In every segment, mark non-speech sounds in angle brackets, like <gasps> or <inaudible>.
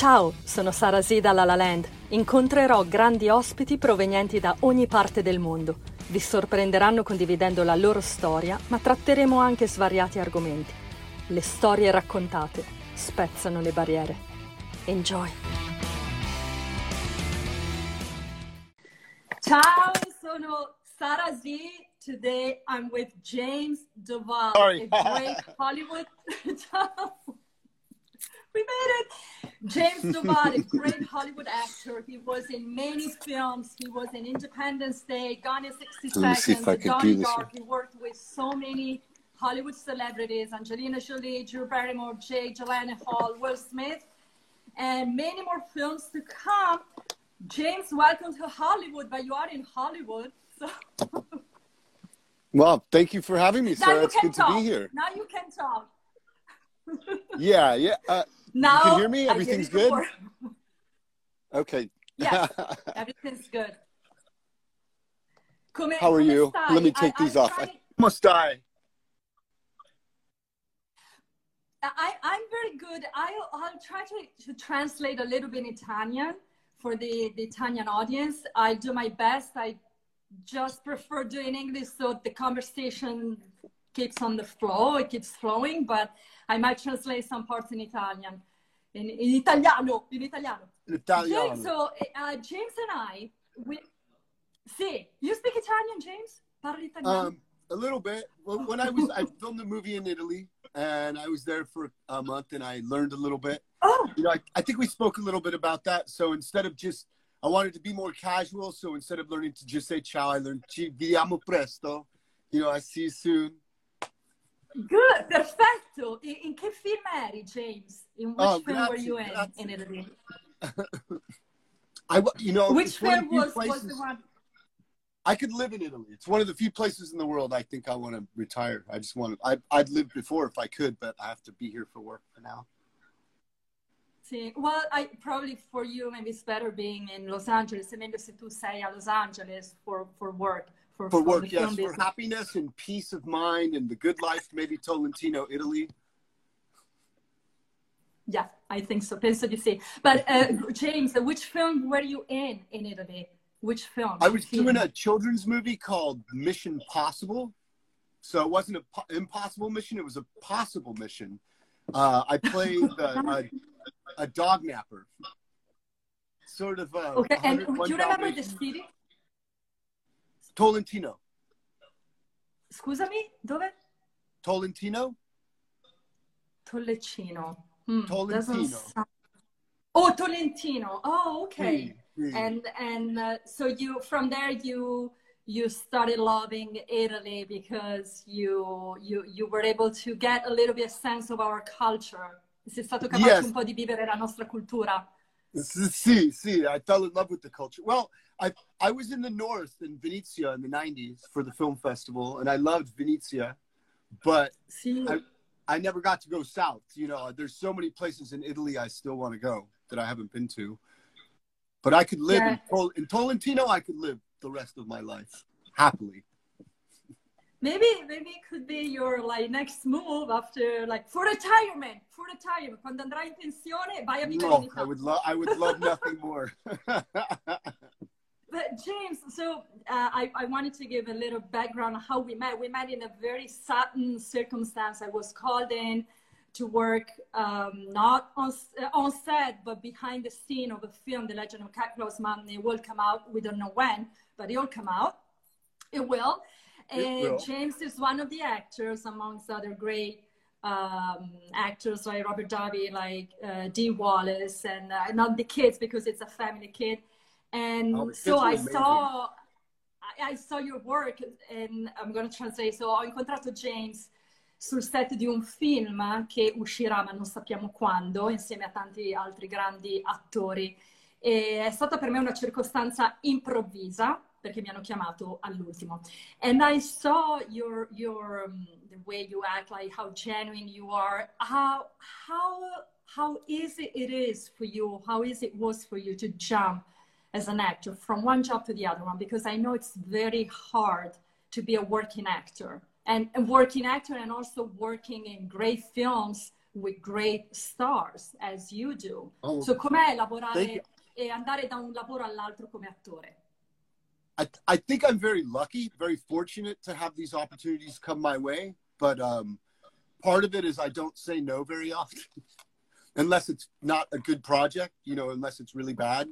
Ciao, sono Sara Z da La La Land. Incontrerò grandi ospiti provenienti da ogni parte del mondo. Vi sorprenderanno condividendo la loro storia, ma tratteremo anche svariati argomenti. Le storie raccontate spezzano le barriere. Enjoy! Ciao, sono Sara Z. Today I'm with James Duval, Sorry. a great Hollywood. <laughs> we made it. James Duval, a great Hollywood actor. He was in many films. He was in Independence Day, Gone in 60 Let me see Seconds, Donnie Darko. He worked with so many Hollywood celebrities, Angelina Jolie, Drew Barrymore, Jake Gyllenhaal, Will Smith, and many more films to come. James, welcome to Hollywood, but you are in Hollywood, so Well, thank you for having me, now Sarah. It's good talk. to be here. Now you can talk. Yeah, yeah. Uh, Now can hear me? Everything's you good? word. okay. Yes. <laughs> Everything's good. Come, How are come you? stai? Let me I- take these I'm off. I trying- almost die. I, I'm very good. I'll, I'll try to, to translate a little bit in Italian for the, the Italian audience. I do my best. I just prefer doing English so the conversation keeps on the flow, it keeps flowing, but I might translate some parts in Italian. In, in Italiano, in Italiano. Italiano. James, so uh, James and I, we, see, you speak Italian, James? Parli italiano? Um, a little bit. Well, when I was, I filmed a movie in Italy, and I was there for a month, and I learned a little bit. oh, You know, I, I think we spoke a little bit about that. So instead of just, I wanted to be more casual. So instead of learning to just say ciao, I learned ci vediamo presto. You know, I see you soon. Good, perfetto. In, in che film eri, James? In which Oh, film were you in grazie. in Italy? I, you know, Which it's one of the film was, was the one? I could live in Italy. It's one of the few places in the world I think I want to retire. I just want to. I, I'd lived before if I could, but I have to be here for work for now. Sì. Well, I probably for you maybe it's better being in Los Angeles. E meglio se tu sei a Los Angeles for, for work. For, For work, yes. For happiness and peace of mind and the good life, maybe Tolentino, Italy. Yeah, I think so. Penso di sì. But uh, James, which film were you in in Italy? Which film? I was doing a children's movie called Mission Possible. So it wasn't an po- impossible mission, it was a possible mission. Uh, I played a, a, a dog napper. Sort of a. Okay, and 101 do you remember the city? Tolentino. Scusami, dove? Tolentino? Tollecino. Hmm, Tolentino. sound- Oh, Tolentino. Oh, okay. Sì, sì. And and uh, so you from there you you started loving Italy because you you you were able to get a little bit of sense of our culture. Sei stato capace Yes. un po' di vivere la nostra cultura. See, see, I fell in love with the culture. Well, I I was in the north in Venezia in the '90s for the film festival, and I loved Venezia, but Sì. I I never got to go south. You know, there's so many places in Italy I still want to go that I haven't been to. But I could live in, Tol- in Tolentino. I could live the rest of my life happily. Maybe maybe it could be your like next move after like for retirement, for retirement. Quando andrai in pensione vai a vivere oh, in No, I would love. I would love nothing more. <laughs> But James, so uh, I, I wanted to give a little background on how we met. We met in a very sudden circumstance. I was called in to work um, not on, uh, on set, but behind the scene of a film, The Legend of Cat Claws Mom. It will come out. We don't know when, but it will come out. It will. It And will. James is one of the actors, amongst other great um, actors like Robert Darby, like uh, Dee Wallace, and uh, not the kids because it's a family kid. And Oh, so I amazing. saw, I, I saw your work, and I'm going to translate. So ho incontrato James sul set di un film che uscirà, ma non sappiamo quando, insieme a tanti altri grandi attori. E è stata per me una circostanza improvvisa perché mi hanno chiamato all'ultimo. And I saw your your um, the way you act, like how genuine you are, how how how easy it is for you, how easy it was for you to jump as an actor from one job to the other one because I know it's very hard to be a working actor and a working actor and also working in great films with great stars as you do. Oh, So com'è lavorare e andare da un lavoro all'altro come attore? I, I think I'm very lucky, very fortunate to have these opportunities come my way. But um, part of it is I don't say no very often, <laughs> unless it's not a good project, you know, unless it's really bad.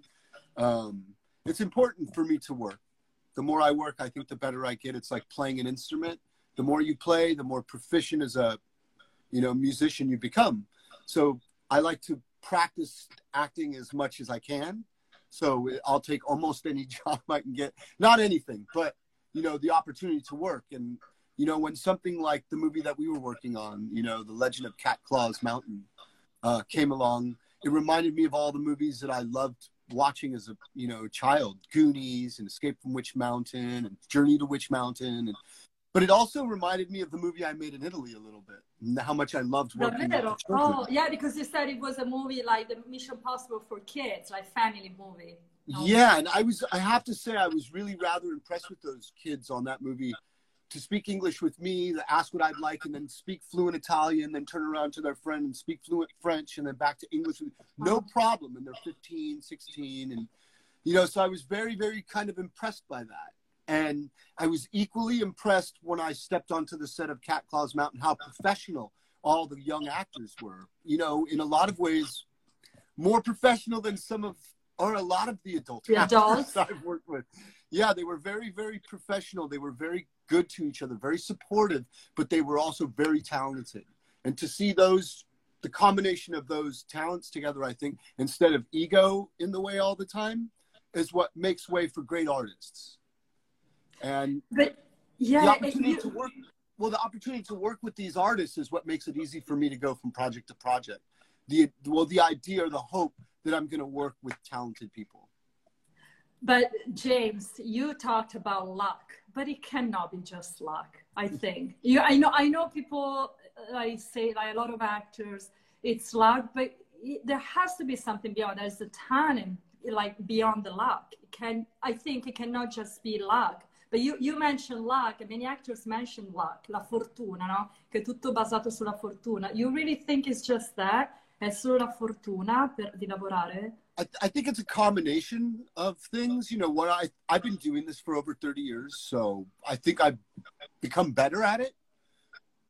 Um, it's important for me to work. The more I work, I think the better I get. It's like playing an instrument. The more you play, the more proficient as a, you know, musician you become. So I like to practice acting as much as I can. So I'll take almost any <laughs> job I can get. Not anything, but you know, the opportunity to work. And you know, when something like the movie that we were working on, you know, The Legend of Cat Claws Mountain, uh, came along, it reminded me of all the movies that I loved watching as a you know child, Goonies and Escape from Witch Mountain and Journey to Witch Mountain, and but it also reminded me of the movie I made in Italy a little bit, and how much I loved working Davvero? Oh, yeah, because you said it was a movie like the Mission Possible for kids, like family movie. Yeah, and I was I have to say I was really rather impressed with those kids on that movie to speak English with me, to ask what I'd like, and then speak fluent Italian, then turn around to their friend and speak fluent French, and then back to English. No problem. And they're 15, 16. And, you know, so I was very, very kind of impressed by that. And I was equally impressed when I stepped onto the set of Cat Claws Mountain, how professional all the young actors were. You know, in a lot of ways, more professional than some of, or a lot of the adult The actors adults? <laughs> I've worked with. Yeah, they were very, very professional. They were very good to each other, very supportive, but they were also very talented. And to see those, the combination of those talents together, I think, instead of ego in the way all the time, is what makes way for great artists. And But the yeah, and opportunity you, to work, well, the opportunity to work with these artists is what makes it easy for me to go from project to project. The well, the idea or the hope that I'm going to work with talented people. But James, you talked about luck, but it cannot be just luck. I think you. I know. I know people. Uh, I say like a lot of actors, it's luck, but it, there has to be something beyond. There's a talent like beyond the luck. It can I think it cannot just be luck. But you, you mentioned luck, and many actors mention luck, la fortuna, no? Che tutto basato sulla fortuna. You really think it's just that? È solo la fortuna per, di lavorare? I, I think it's a combination of things. You know, what I I've been doing this for over 30 years, so I think I've become better at it.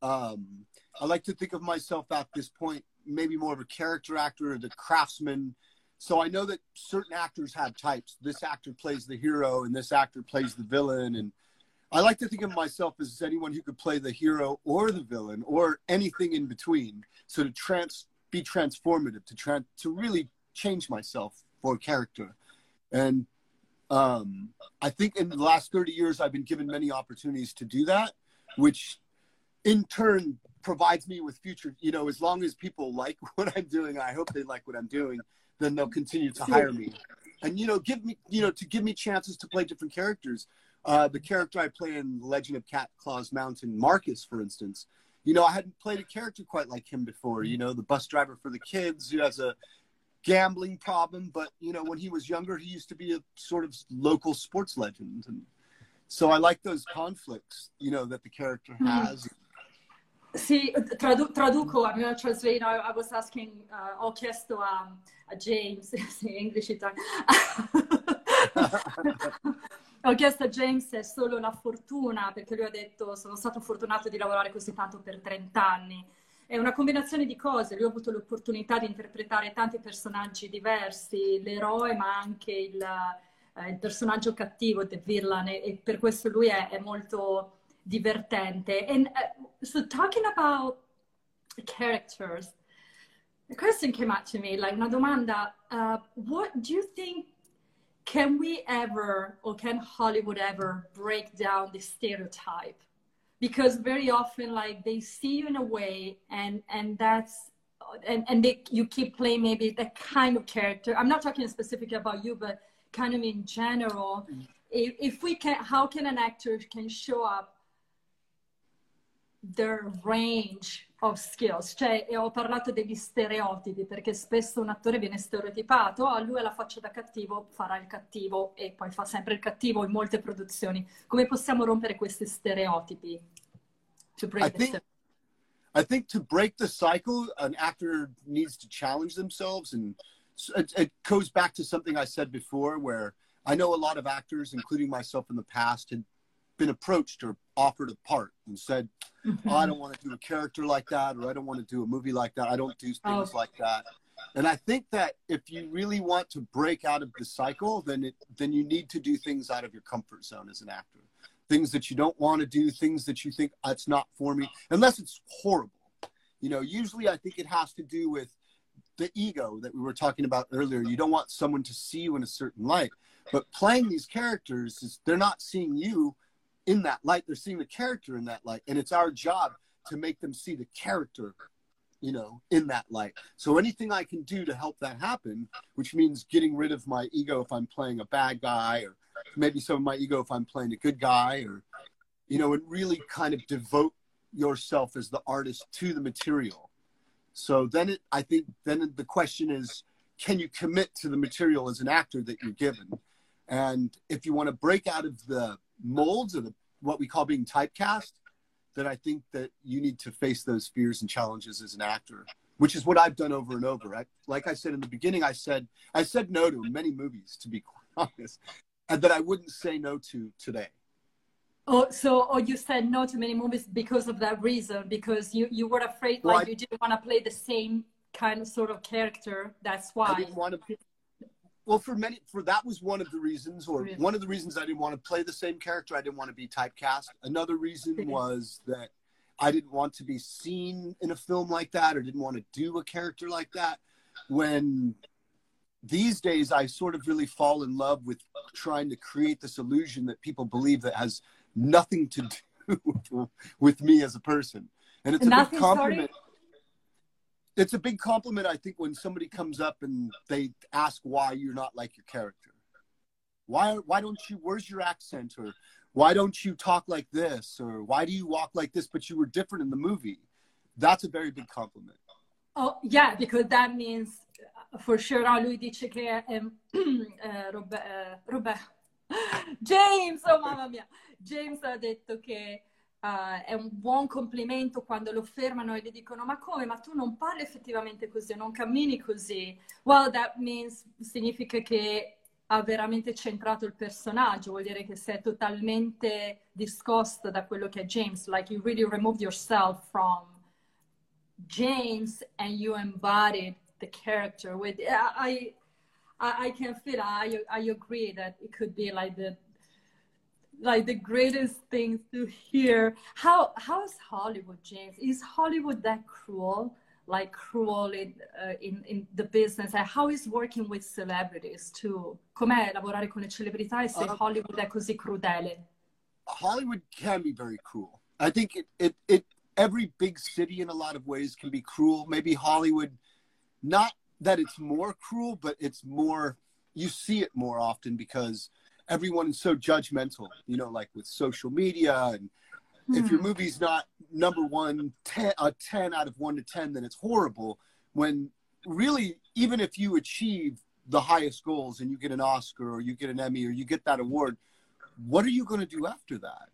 Um, I like to think of myself at this point maybe more of a character actor or the craftsman. So I know that certain actors have types. This actor plays the hero, and this actor plays the villain, and I like to think of myself as anyone who could play the hero or the villain or anything in between. So to trans be transformative, to try to really change myself for character. And um, I think in the last 30 years, I've been given many opportunities to do that, which in turn provides me with future, you know, as long as people like <laughs> what I'm doing, I hope they like what I'm doing, then they'll continue to hire me. And, you know, give me, you know, to give me chances to play different characters. Uh, the character I play in Legend of Cat Claws Mountain, Marcus, for instance, you know, I hadn't played a character quite like him before. You know, the bus driver for the kids who has a gambling problem, but you know, when he was younger, he used to be a sort of local sports legend, and so I like those conflicts, you know, that the character hmm. has. Sì, tradu- traduco, I'm gonna translate. I, I was asking, uh, ho chiesto a, um, a James, <laughs> sì, English Italian. Uh, <laughs> ho chiesto a James è solo la fortuna, perché lui ha detto sono stato fortunato di lavorare così tanto per 30 anni. È una combinazione di cose, lui ha avuto l'opportunità di interpretare tanti personaggi diversi, l'eroe ma anche il, eh, il personaggio cattivo, The Villain, e, e per questo lui è, è molto divertente. And uh, so talking about characters, a question came up to me, like una domanda, uh, what do you think, can we ever, or can Hollywood ever break down the stereotype? Because very often, like, they see you in a way, and, and that's, and, and they, you keep playing maybe that kind of character. I'm not talking specifically about you, but kind of in general. Mm-hmm. If, if we can, how can an actor can show up their range of skills, cioè e ho parlato degli stereotipi perché spesso un attore viene stereotipato, oh, lui ha la faccia da cattivo, farà il cattivo e poi fa sempre il cattivo in molte produzioni. Come possiamo rompere questi stereotipi? To break I the think ster- I think to break the cycle, an actor needs to challenge themselves, and it, it goes back to something I said before, where I know a lot of actors, including myself in the past, had been approached or offered a part and said, mm-hmm. oh, "I don't want to do a character like that, or I don't want to do a movie like that. I don't do things oh. like that." And I think that if you really want to break out of the cycle, then it, then you need to do things out of your comfort zone as an actor. Things that you don't want to do, things that you think that's not for me, unless it's horrible. You know, usually I think it has to do with the ego that we were talking about earlier. You don't want someone to see you in a certain light. But playing these characters is they're not seeing you in that light, they're seeing the character in that light. And it's our job to make them see the character you know, in that light. So anything I can do to help that happen, which means getting rid of my ego if I'm playing a bad guy, or maybe some of my ego if I'm playing a good guy, or, you know, and really kind of devote yourself as the artist to the material. So then it, I think, then the question is, can you commit to the material as an actor that you're given? And if you want to break out of the molds of the, what we call being typecast, that I think that you need to face those fears and challenges as an actor, which is what I've done over and over. I, like I said in the beginning, I said I said no to many movies, to be <laughs> honest, and that I wouldn't say no to today. Oh, so oh, you said no to many movies because of that reason, because you you were afraid, well, like I, you didn't want to play the same kind of sort of character. That's why. I didn't want to well, for many, for that was one of the reasons, or really? one of the reasons I didn't want to play the same character. I didn't want to be typecast. Another reason <laughs> was that I didn't want to be seen in a film like that, or didn't want to do a character like that. When these days, I sort of really fall in love with trying to create this illusion that people believe that has nothing to <laughs> do with me as a person, and it's a compliment. Sorry? It's a big compliment i think when somebody comes up and they ask why you're not like your character. Why why don't you where's your accent? Or why don't you talk like this? Or why do you walk like this but you were different in the movie? That's a very big compliment. Oh yeah because that means uh, for sure no, lui dice che um, uh, Robert, uh, Robert. <laughs> James oh mamma mia. James ha detto che uh, è un buon complimento quando lo fermano e gli dicono ma come, ma tu non parli effettivamente così, non cammini così. Well, that means, significa che ha veramente centrato il personaggio, vuol dire che sei totalmente discosto da quello che è James, like you really removed yourself from James and you embodied the character with I I, I can feel I I agree that it could be like the like the greatest things to hear. How how is Hollywood, James? Is Hollywood that cruel? Like cruel in, uh, in, in the business? And how is working with celebrities too? Com'è lavorare con le celebrità e se uh, Hollywood è così crudele? Hollywood can be very cruel. I think it, it, it every big city in a lot of ways can be cruel. Maybe Hollywood, not that it's more cruel, but it's more you see it more often because everyone is so judgmental, you know, like with social media. And mm. if your hmm. movie's not number one, 10, a 10 out of 1 to 10, then it's horrible. When really, even if you achieve the highest goals and you get an Oscar or you get an Emmy or you get that award, what are you going to do after that?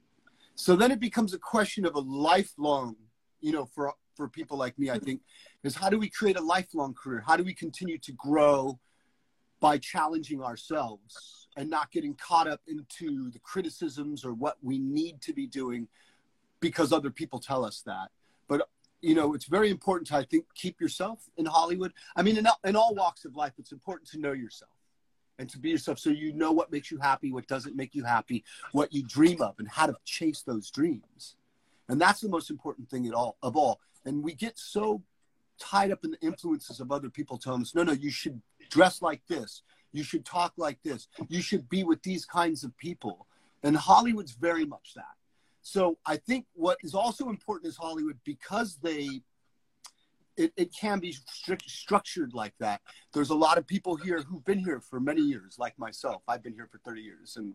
So then it becomes a question of a lifelong, you know, for for people like me, I think, is how do we create a lifelong career? How do we continue to grow by challenging ourselves? And not getting caught up into the criticisms or what we need to be doing because other people tell us that. But you know, it's very important to I think keep yourself in Hollywood. I mean, in, in all walks of life, it's important to know yourself and to be yourself so you know what makes you happy, what doesn't make you happy, what you dream of, and how to chase those dreams. And that's the most important thing at all of all. And we get so tied up in the influences of other people telling us, no, no, you should dress like this. You should talk like this. You should be with these kinds of people. And Hollywood's very much that. So I think what is also important is Hollywood because they it, it can be strict, structured like that. There's a lot of people here who've been here for many years, like myself. I've been here for 30 years and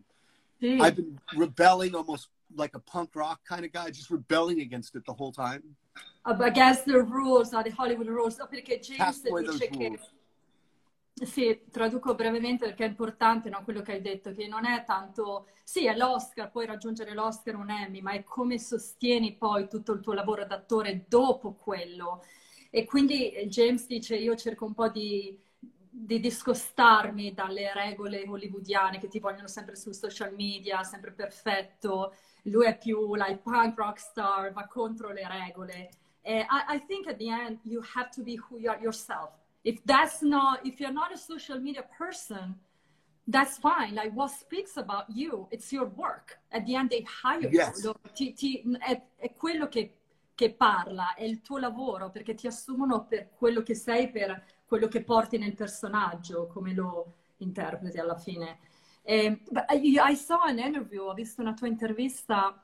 Jeez. I've been rebelling almost like a punk rock kind of guy, just rebelling against it the whole time. Against the rules, not the Hollywood rules. No, perché James dice che Sì, traduco brevemente perché è importante no, quello che hai detto, che non è tanto, sì, è l'Oscar, puoi raggiungere l'Oscar un Emmy, ma è come sostieni poi tutto il tuo lavoro d'attore dopo quello. E quindi eh, James dice, io cerco un po' di, di discostarmi dalle regole hollywoodiane che ti vogliono sempre sul social media, sempre perfetto. Lui è più like punk rock star, va contro le regole. Uh, I, I think at the end you have to be who you are yourself if that's not if you're not a social media person that's fine. Like what speaks about you it's your work. At the end they hire yes. you ti, ti, è, è, quello che, che, parla è il tuo lavoro perché ti assumono per quello che sei per quello che porti nel personaggio come lo interpreti alla fine. Um, but I, I saw an interview ho visto una tua intervista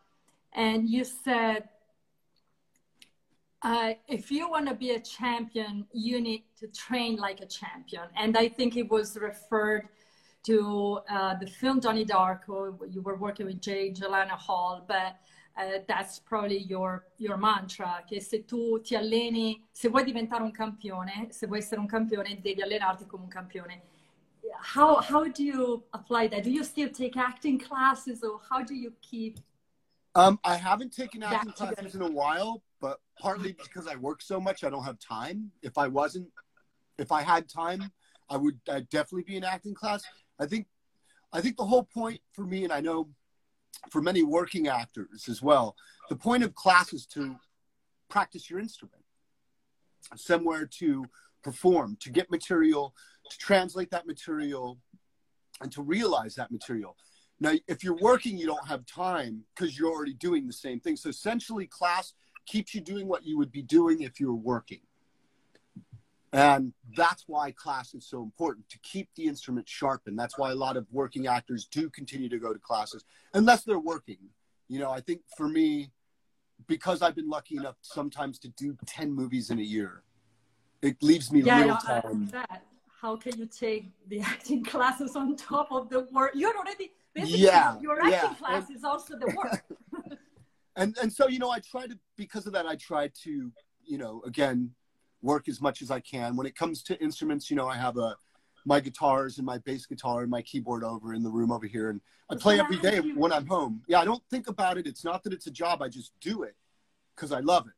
and you said uh, if you want to be a champion, you need to train like a champion. And I think it was referred to uh, the film Donnie Darko. You were working with Jake Gyllenhaal, but uh, that's probably your, your mantra, che se tu ti alleni, se vuoi diventare un campione, se vuoi essere un campione, devi allenarti come un campione. How, how do you apply that? Do you still take acting classes or how do you keep um, I haven't taken acting classes in a while, but partly because I work so much, I don't have time. If I wasn't, if I had time, I would I'd definitely be in acting class. I think, I think the whole point for me, and I know for many working actors as well, the point of class is to practice your instrument, somewhere to perform, to get material, to translate that material, and to realize that material. Now, if you're working, you don't have time because you're already doing the same thing. So essentially, class keeps you doing what you would be doing if you were working. And that's why class is so important to keep the instrument sharp. And that's why a lot of working actors do continue to go to classes unless they're working. You know, I think for me, because I've been lucky enough sometimes to do 10 movies in a year, it leaves me yeah, little no, time. How can you take the <laughs> acting classes on top of the work? You're already basically yeah, your acting yeah. class and, is also the work. <laughs> and and so you know, I try to because of that, I try to you know again work as much as I can. When it comes to instruments, you know, I have a my guitars and my bass guitar and my keyboard over in the room over here, and I play every day when I'm home. Yeah, I don't think about it. It's not that it's a job. I just do it because I love it.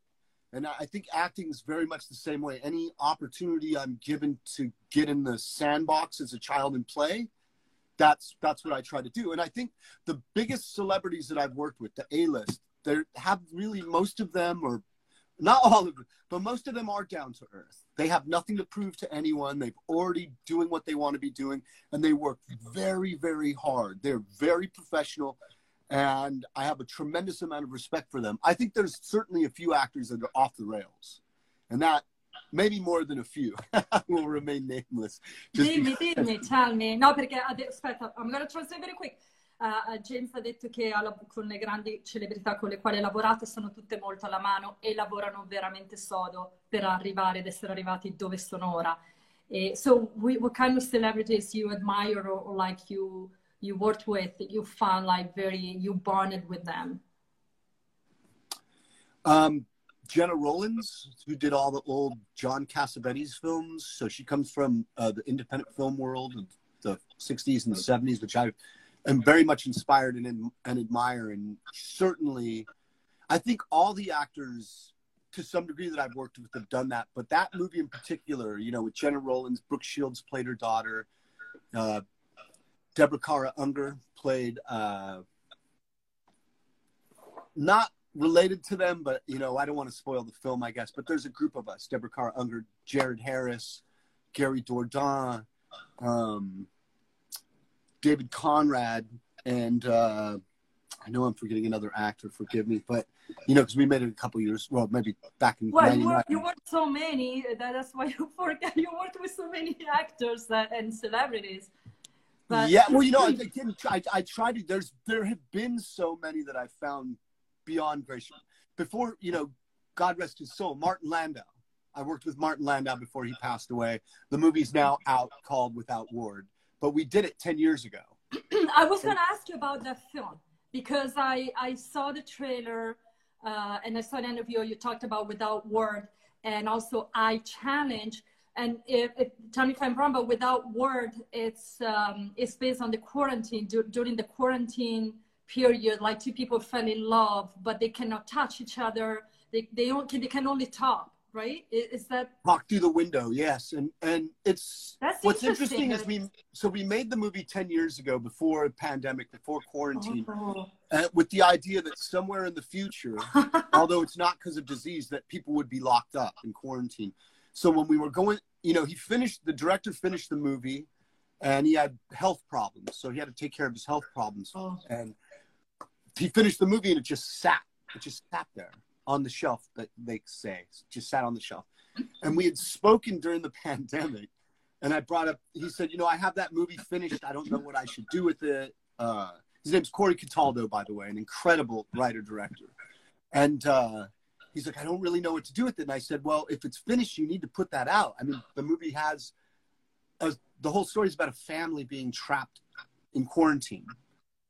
And I think acting is very much the same way. Any opportunity I'm given to get in the sandbox as a child and play, that's that's what I try to do. And I think the biggest celebrities that I've worked with, the A list, they have really most of them, or not all of them, but most of them are down to earth. They have nothing to prove to anyone. They've already doing what they want to be doing, and they work very, very hard. They're very professional, and I have a tremendous amount of respect for them. I think there's certainly a few actors that are off the rails, and that maybe more than a few <laughs> will remain nameless. Dimmi, dimmi, tell me. No, perché aspetta, I'm going to translate very quick. Uh, James ha detto che con le grandi celebrità con le quali ha lavorato sono tutte molto alla mano e lavorano veramente sodo per arrivare ed essere arrivati dove sono ora. E, so, we, what kind of celebrities you admire or, or like you you worked with, you found like very you bonded with them? Um, Gena Rowlands, who did all the old John Cassavetes films. So she comes from uh, the independent film world of the 60s and the 70s, which I am very much inspired and, and admire. And certainly, I think all the actors, to some degree, that I've worked with have done that. But that movie in particular, you know, with Gena Rowlands, Brooke Shields played her daughter, uh, Deborah Kara Unger played. Uh, not related to them, but you know, I don't want to spoil the film, I guess. But there's a group of us: Deborah Kara Unger, Jared Harris, Gary Dourdan, um, David Conrad, and uh, I know I'm forgetting another actor. Forgive me, but you know, because we made it a couple years. Well, maybe back in. Well, you worked, you worked so many. that That's why <laughs> you forget. You worked with so many actors that, and celebrities. But... Yeah, well, you know, I, I, I try to. There's there have been so many that I found beyond gracious. Before, you know, God rest his soul, Martin Landau. I worked with Martin Landau before he passed away. The movie's now out called Without Ward, but we did it 10 years ago. <clears throat> I was going to ask you about that film because I, I saw the trailer uh, and I saw an interview you talked about Without Ward and also I Challenge. and if, if, tell me if I'm wrong, but without Ward, it's um, it's based on the quarantine. Du- during the quarantine period, like two people fell in love, but they cannot touch each other. They they don't they can only talk, right? Is that talk through the window? Yes, and and it's That's what's interesting. interesting is we so we made the movie ten years ago before a pandemic, before quarantine, Oh. uh, with the idea that somewhere in the future, <laughs> although it's not because of disease, that people would be locked up in quarantine. So when we were going, you know, he finished, the director finished the movie and he had health problems. So he had to take care of his health problems. Oh. And he finished the movie and it just sat, it just sat there on the shelf that they say, just sat on the shelf. And we had spoken during the <laughs> pandemic. And I brought up, he said, you know, I have that movie finished. I don't know what I should do with it. Uh, his name's Corey Cataldo, by the way, an incredible writer director. And uh, he's like, I don't really know what to do with it. And I said, Well, if it's finished, you need to put that out. I mean, the movie has a, the whole story is about a family being trapped in quarantine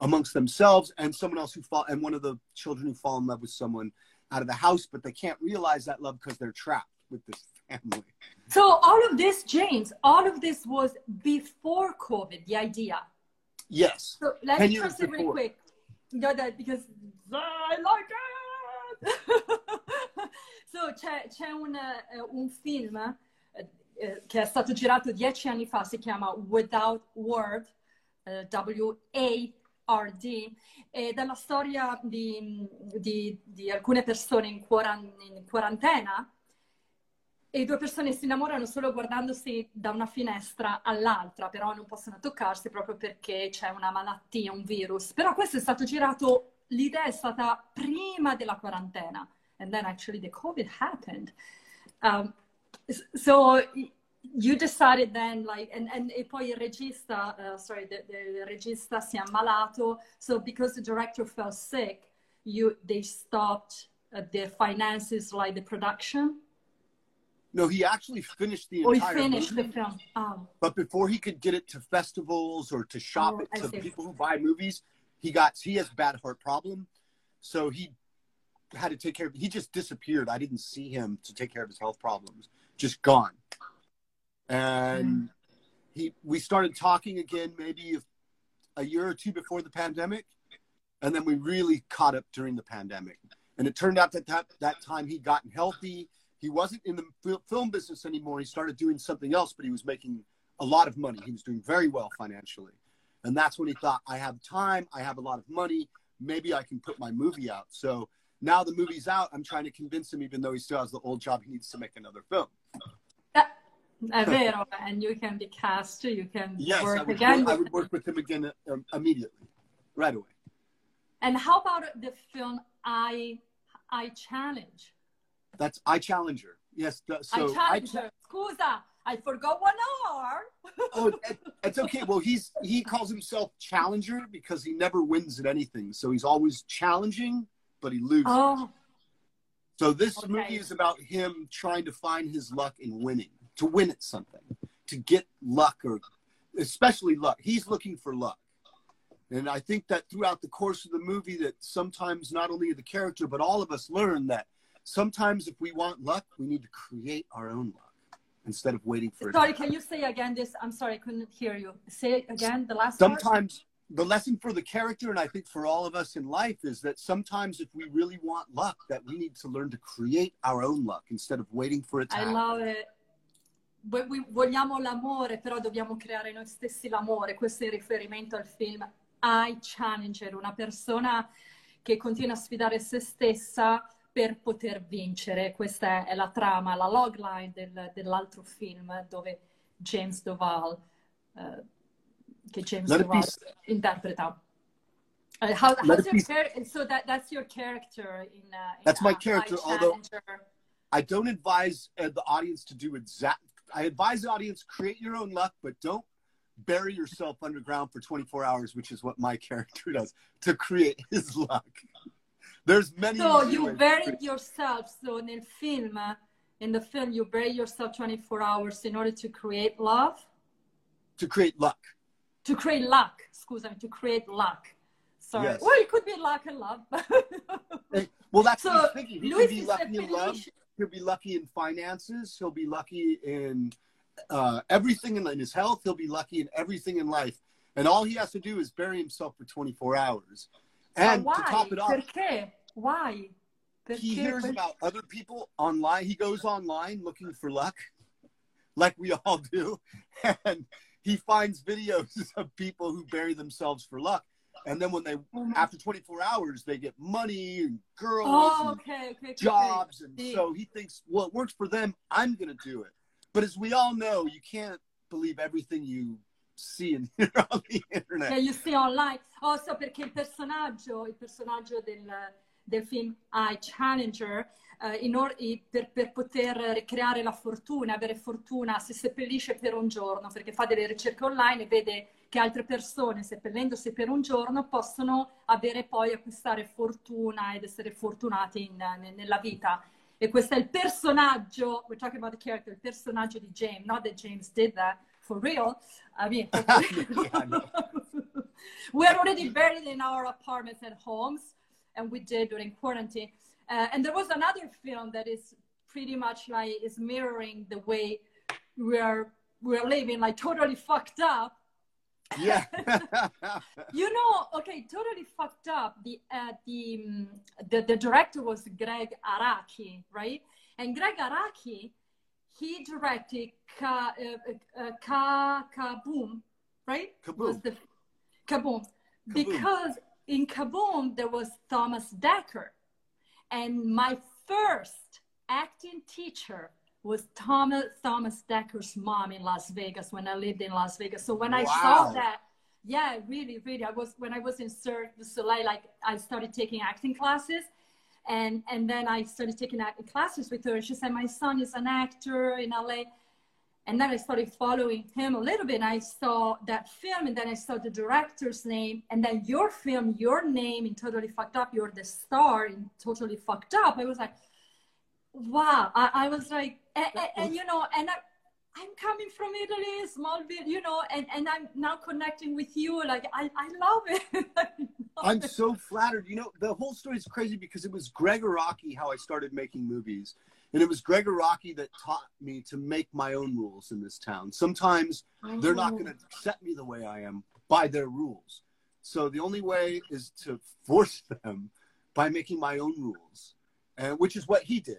amongst themselves and someone else who fall and one of the children who fall in love with someone out of the house, but they can't realize that love because they're trapped with this family. So all of this, James, all of this was before COVID. The idea. Yes. So let 10 me translate really quick. You know that because I like it. <laughs> so c'è, c'è un, eh, un film eh, che è stato girato dieci anni fa, si chiama Without Word, eh, W-A-R-D, ed è la storia di, di- di alcune persone in, quaran- in quarantena e due persone si innamorano solo guardandosi da una finestra all'altra, però non possono toccarsi proprio perché c'è una malattia, un virus. Però questo è stato girato, l'idea è stata prima della quarantena. And then actually the COVID happened. Um, so you decided then like, and, and e poi il regista, uh, sorry, the, the regista si è ammalato. So because the director fell sick, you, they stopped uh, the finances, like the production. No, he actually finished the Or he finished movie, the film. Oh, but before he could get it to festivals or to shop Oh, it to people who buy movies, he got he has bad heart problem, so he had to take care of. He just disappeared. I didn't see him to take care of his health problems. Just gone. And he we started talking again maybe a year or two before the pandemic, and then we really caught up during the pandemic. And it turned out that that, that time he'd gotten healthy. He wasn't in the film business anymore. He started doing something else, but he was making a lot of money. He was doing very well financially. And that's when he thought, I have time, I have a lot of money, maybe I can put my movie out. So now the movie's out, I'm trying to convince him, even though he still has the old job, he needs to make another film. È vero. And you can be cast, you can Yes, I work would, again. work, I would work with him again um, immediately, right away. And how about the film I I Challenge? That's I Challenger. Yes. The, so I Challenge. her. Scusa, I forgot one R. <laughs> oh, it- it's okay. Well, he's he calls himself Challenger because he never wins at anything. So he's always challenging, but he loses. Oh, So this Okay. movie is about him trying to find his luck in winning, to win at something, to get luck or especially luck. He's looking for luck. And I think that throughout the course of the movie that sometimes not only the character but all of us learn that sometimes if we want luck, we need to create our own luck instead of waiting for it. sorry. Can you say again this? I'm sorry, I couldn't hear you. Say again the last part. sometimes the lesson for the character and i think for all of us in life is that sometimes if we really want luck that we need to learn to create our own luck instead of waiting for it to I happen. love it. Vogliamo l'amore, però dobbiamo creare noi stessi l'amore. Questo è in riferimento al film I Challenger, una persona che continua a sfidare se stessa per poter vincere. Questa è la trama, la logline del- dell'altro film dove James Duval, eh, che James be- interpreta. Uh, how, your so that that's your character in, uh, in That's my uh, character, I although- i don't advise uh, the audience to do exact i advise the audience create your own luck but don't bury yourself underground for 24 hours which is what my <laughs> character does to create his luck there's many So you buried yourself. So nel film, uh, in the film, you bury yourself 24 hours in order to create love, to create luck to create luck. Excuse me. to create luck. Sorry. Yes. Well, it could be luck and love. <laughs> Hey, well that's So, what he's thinking he lui could be si lucky in love. He'll be lucky in finances. He'll be lucky in uh, everything in, in his health. He'll be lucky in everything in life, and all he has to do is bury himself for 24 hours. And why? to top it off, Perché? Why? Perché? he hears about other people online. He goes online looking for luck, like we all do, <laughs> and he finds videos <laughs> of people who bury themselves for luck. And then when they, Oh after 24 hours, they get money and girls Oh, and okay, okay, okay. jobs. And so he thinks, well, it works for them. I'm going to do it. But as we all know, you can't believe everything you see and <laughs> hear on the internet. che you see online. Also, so perché il personaggio, il personaggio del, del film I Challenger, eh, in or- per, per poter ricreare la fortuna, avere fortuna, si seppellisce per un giorno, perché fa delle ricerche online e vede che altre persone, seppellendosi per un giorno, possono avere poi acquistare fortuna ed essere fortunati in- ne- nella vita. E questo è il personaggio, we're talking about the character, il personaggio di James, not that James did that for real. I mean, <laughs> we're already buried in our apartments and homes, and we did during quarantine. Uh, and there was another film that is pretty much like is mirroring the way we're we're living, like totally fucked up. Yeah. <laughs> <laughs> You know, okay, totally fucked up. The uh, the, mm, the the director was Gregg Araki, right? And Gregg Araki, he directed Ka, uh, uh, Ka Kaboom, right? Was Kaboom. the Kaboom. Kaboom. Because in Kaboom there was Thomas Dekker, and my first acting teacher was Thomas Thomas Dekker's mom in Las Vegas when I lived in Las Vegas. So when I saw that, yeah, really, really, I was when I was in Cirque du Soleil, like I started taking acting classes, and and then I started taking acting classes with her. She said my son is an actor in LA, and then I started following him a little bit. And I saw that film, and then I saw the director's name, and then your film, your name in Totally Fucked Up. You're the star in Totally Fucked Up. I was like, wow. I, I was like, eh, eh, and, and, and, you know, and I, I'm coming from Italy, Smallville, you know, and, and I'm now connecting with you. Like, I, I love it. <laughs> I I'm it. so flattered. You know, the whole story is crazy because it was Gregg Araki how I started making movies. And it was Gregg Araki that taught me to make my own rules in this town. Sometimes they're not going to accept me the way I am by their rules. So the only way is to force <laughs> them by making my own rules, and which is what he did.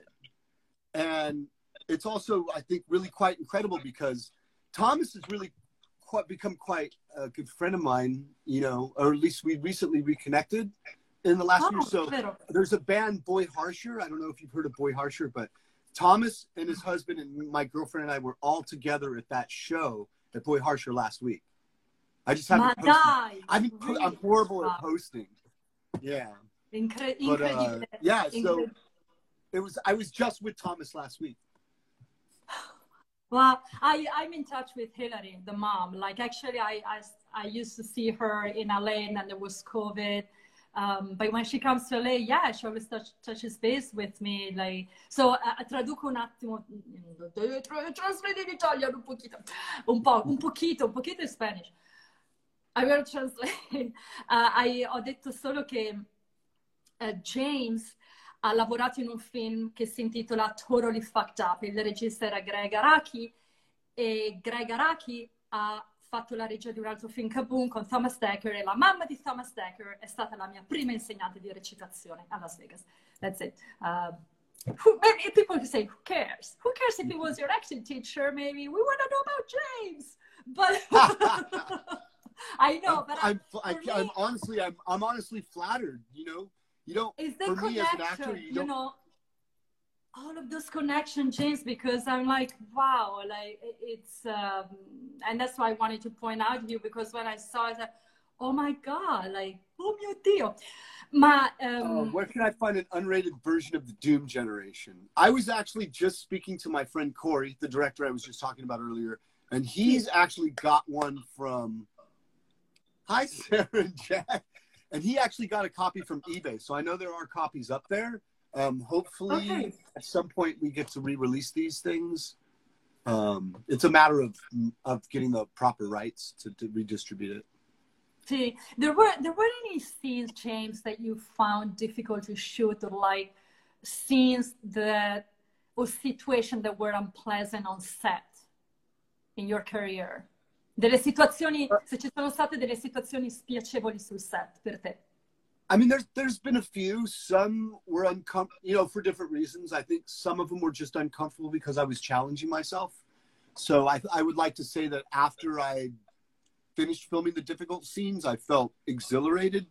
And it's also, I think, really quite incredible because Thomas has really quite become quite a good friend of mine, you know, or at least we recently reconnected in the last year. Oh, So vero. there's a band, Boy Harsher. I don't know if you've heard of Boy Harsher, but Thomas and his husband and my girlfriend and I were all together at that show at Boy Harsher last week. I just haven't. posted- I mean, really? I'm horrible at posting. Yeah, Incre- but uh, yeah. So. It was. I was just with Thomas last week. <gasps> Well, I, I'm in touch with Hillary, the mom. Like, actually, I, I, I used to see her in LA and then there was COVID. Um, but when she comes to LA, yeah, she always touch, touches base with me. Like, so, uh, traduco un attimo, translate in Italian un poquito, un po', un poquito, un poquito in Spanish. I'm gonna translate. <laughs> Uh, I, ho detto solo che eh, James ha lavorato in un film che si intitola Totally Fucked Up. Il regista era Greg Araki e Greg Araki ha fatto la regia di un altro film Kaboom con Thomas Dekker e la mamma di Thomas Dekker è stata la mia prima insegnante di recitazione a Las Vegas. That's it. Uh, who, maybe people say, who cares? Who cares if it was your acting teacher? Maybe we want to know about James. But <laughs> I know, but I'm, I, me- honestly, I'm, I'm honestly flattered. You know, you don't. is the for me as an connection, actor, you you, know, all of those connection, James, because I'm like, wow, like it's, um, and that's why I wanted to point out to you because when I saw it, I said, oh my God, like, oh mio Dio. Ma, Uh, um, where can I find an unrated version of the Doom Generation? I was actually just speaking to my friend Corey, the director I was just talking about earlier, and he's actually got one from. Hi, Sarah and Jack. And he actually got a copy from eBay. So I know there are copies up there. Um, hopefully, Okay. at some point, we get to re release these things. Um, it's a matter of of getting the proper rights to, to redistribute it. see, there were, there were any scenes, James, that you found difficult to shoot or like scenes that, or situations that were unpleasant on set? in your career? Delle situazioni, se ci sono state delle situazioni spiacevoli sul set per te. I mean, there's there's been a few. Some were uncomfortable, you know, for different reasons. I think some of them were just uncomfortable because I was challenging myself. So I I would like to say that after I finished filming the difficult scenes, I felt exhilarated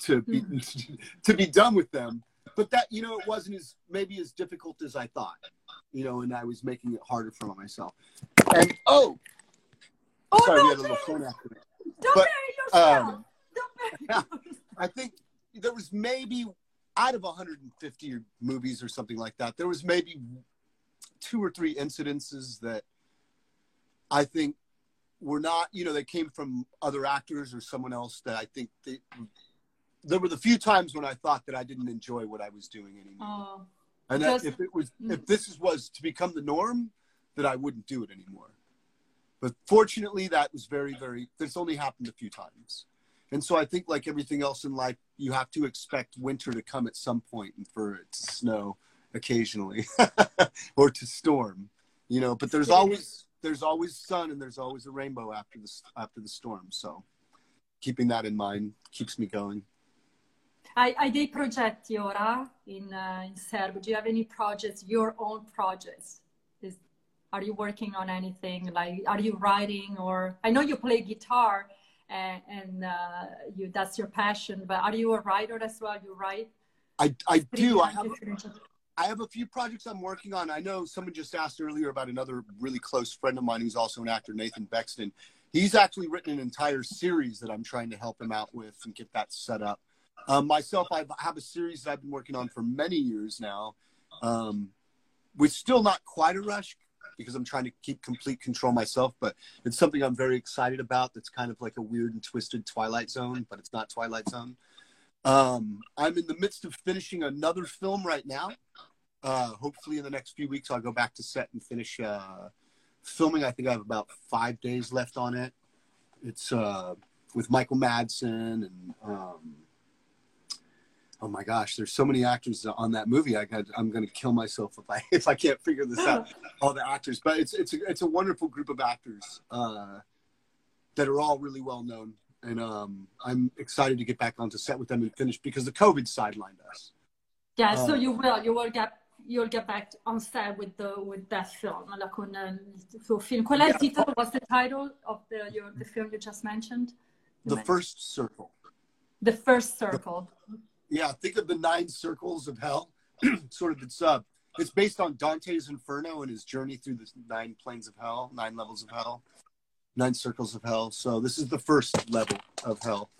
to be mm. <laughs> to be done with them. But that you know, it wasn't as maybe as difficult as I thought. You know, and I was making it harder for myself. And oh, oh sorry, no, we had a little phone accident. Don't but, bury yourself. Um, don't bury <laughs> yourself. I think there was maybe out of 150 movies or something like that, there was maybe two or three incidences that I think were not, you know, they came from other actors or someone else that I think they, there were the few times when I thought that I didn't enjoy what I was doing anymore. Oh, and that if it was, mm. if this was to become the norm, that I wouldn't do it anymore. But fortunately, that was very, very, this only happened a few times. And so I think, like everything else in life, you have to expect winter to come at some point and for it to snow occasionally <laughs> or to storm, you know. But there's always there's always sun and there's always a rainbow after the after the storm. So keeping that in mind keeps me going. Hai, hai dei progetti ora in, uh, in Serbo? Do you have any projects, your own projects? Is, are you working on anything? Like, are you writing or I know you play guitar and, and uh, you that's your passion. But are you a writer as well? You write? I I do. I have. I have a few projects I'm working on. I know someone just asked earlier about another really close friend of mine who's also an actor, Nathan Bexton. He's actually written an entire series that I'm trying to help him out with and get that set up. Um, myself, I have a series that I've been working on for many years now, um, which still not quite a rush because I'm trying to keep complete control myself. But it's something I'm very excited about. That's kind of like a weird and twisted Twilight Zone, but it's not Twilight Zone. Um, I'm in the midst of finishing another film right now. Uh, hopefully, in the next few weeks, I'll go back to set and finish uh, filming. I think I have about five days left on it. It's uh, with Michael Madsen and um, oh my gosh, there's so many actors on that movie. I got, I'm going to kill myself if I <laughs> if I can't figure this out. <laughs> all the actors, but it's it's a, it's a wonderful group of actors uh, that are all really well known, and um, I'm excited to get back onto set with them and finish because the COVID sidelined us. Yeah, so uh, you will you will get you'll get back on set with the with that film, like con suo film. Qual è il titolo? What's the title of the your, the film you just mentioned? The First Circle. The First Circle. The, yeah, think of the nine circles of hell. <clears throat> sort of it's uh it's based on Dante's Inferno and his journey through the nine planes of hell, nine levels of hell, nine circles of hell. So this is the first level of hell.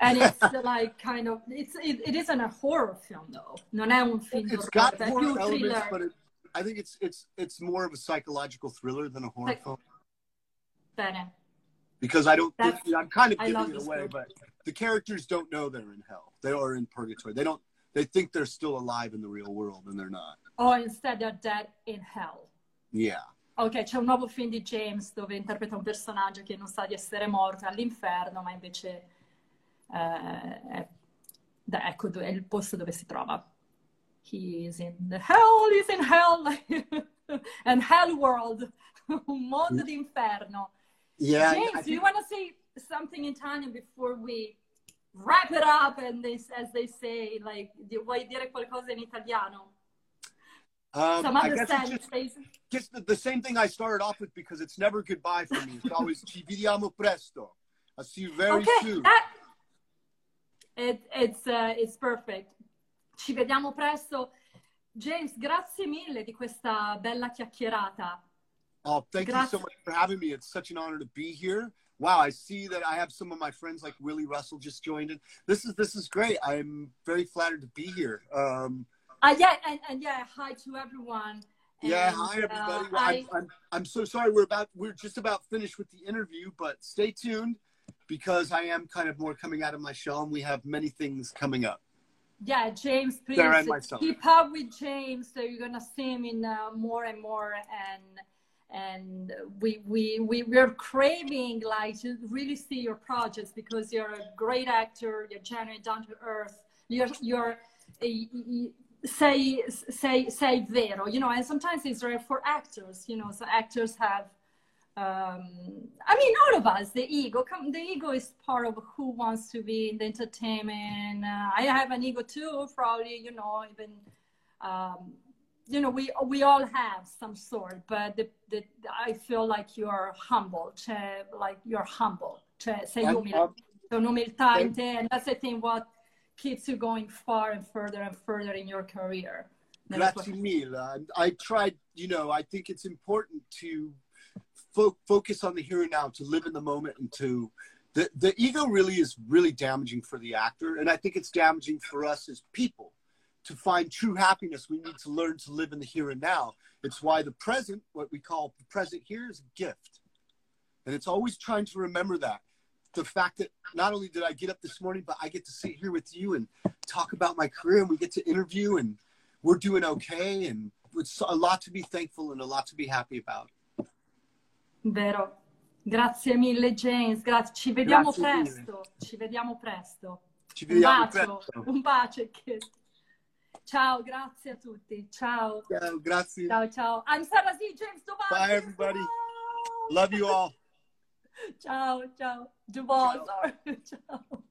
And <laughs> it's like kind of it's it, it isn't a horror film though. Non è un film It's got horror elements, but it, I think it's it's it's more of a psychological thriller than a horror like, film. Because I don't think, I'm kind of giving it away, but the characters don't know they're in hell. They are in purgatory. They don't. They think they're still alive in the real world, and they're not. Oh, instead they're dead in hell. Yeah. Ok, c'è un nuovo film di James dove interpreta un personaggio che non sa di essere morto all'inferno, ma invece eh, è, ecco, è il posto dove si trova. He is in the hell, he's in hell, <laughs> and hell world, un mondo d'inferno. Yeah, James, do you want to say something in Italian before we wrap it up and they, as they say, like, vuoi dire qualcosa in italiano? Um, Some other sense, just, just the, the, same thing I started off with because it's never goodbye for me. It's always ci vediamo presto. I'll see you very okay, soon. That, it, it's, uh, it's perfect. Ci vediamo presto. James, grazie mille di questa bella chiacchierata. Oh, thank grazie. you so much for having me. It's such an honor to be here wow, I see that I have some of my friends like Willie Russell just joined in. This is this is great. I'm very flattered to be here. Um, uh, yeah, and, and yeah, hi to everyone. And, yeah, hi everybody. Uh, I, I'm, I'm so sorry. We're about we're just about finished with the interview, but stay tuned because I am kind of more coming out of my shell, and we have many things coming up. Yeah, James, please keep up with James. So you're gonna see him in uh, more and more and and we we we we're craving like to really see your projects because you're a great actor you're genuine down to earth you're you're a, say say say vero you know and sometimes it's rare for actors you know so actors have um, I mean, all of us, the ego, come, the ego is part of who wants to be in the entertainment. Uh, I have an ego too, probably, you know, even, um, you know, we, we all have some sort, but the, the, I feel like you're humble, cioè, like you're humble, cioè sei umile. C'è un'umiltà in te, and that's the thing what keeps you going far and further and further in your career. Grazie mille. I tried, you know, I think it's important to fo- focus on the here and now, to live in the moment, and to the the ego really is really damaging for the actor, and I think it's damaging for us as people. To find true happiness, we need to learn to live in the here and now. It's why the present, what we call the present here, is a gift, and it's always trying to remember that. The fact that not only did I get up this morning, but I get to sit here with you and talk about my career, and we get to interview, and we're doing okay, and it's a lot to be thankful and a lot to be happy about. Vero. Grazie mille James, grazie. Ci vediamo Grazie presto, mille. ci vediamo presto. Ci Un bacio, presto. un bacio. Ciao, grazie a tutti. Ciao. Ciao, grazie. Ciao, ciao. I'm Sara Z, James Duval. Bye, everybody. Ciao. Love you all. <laughs> Ciao, ciao. Duval, Ciao. sorry. <laughs> Ciao.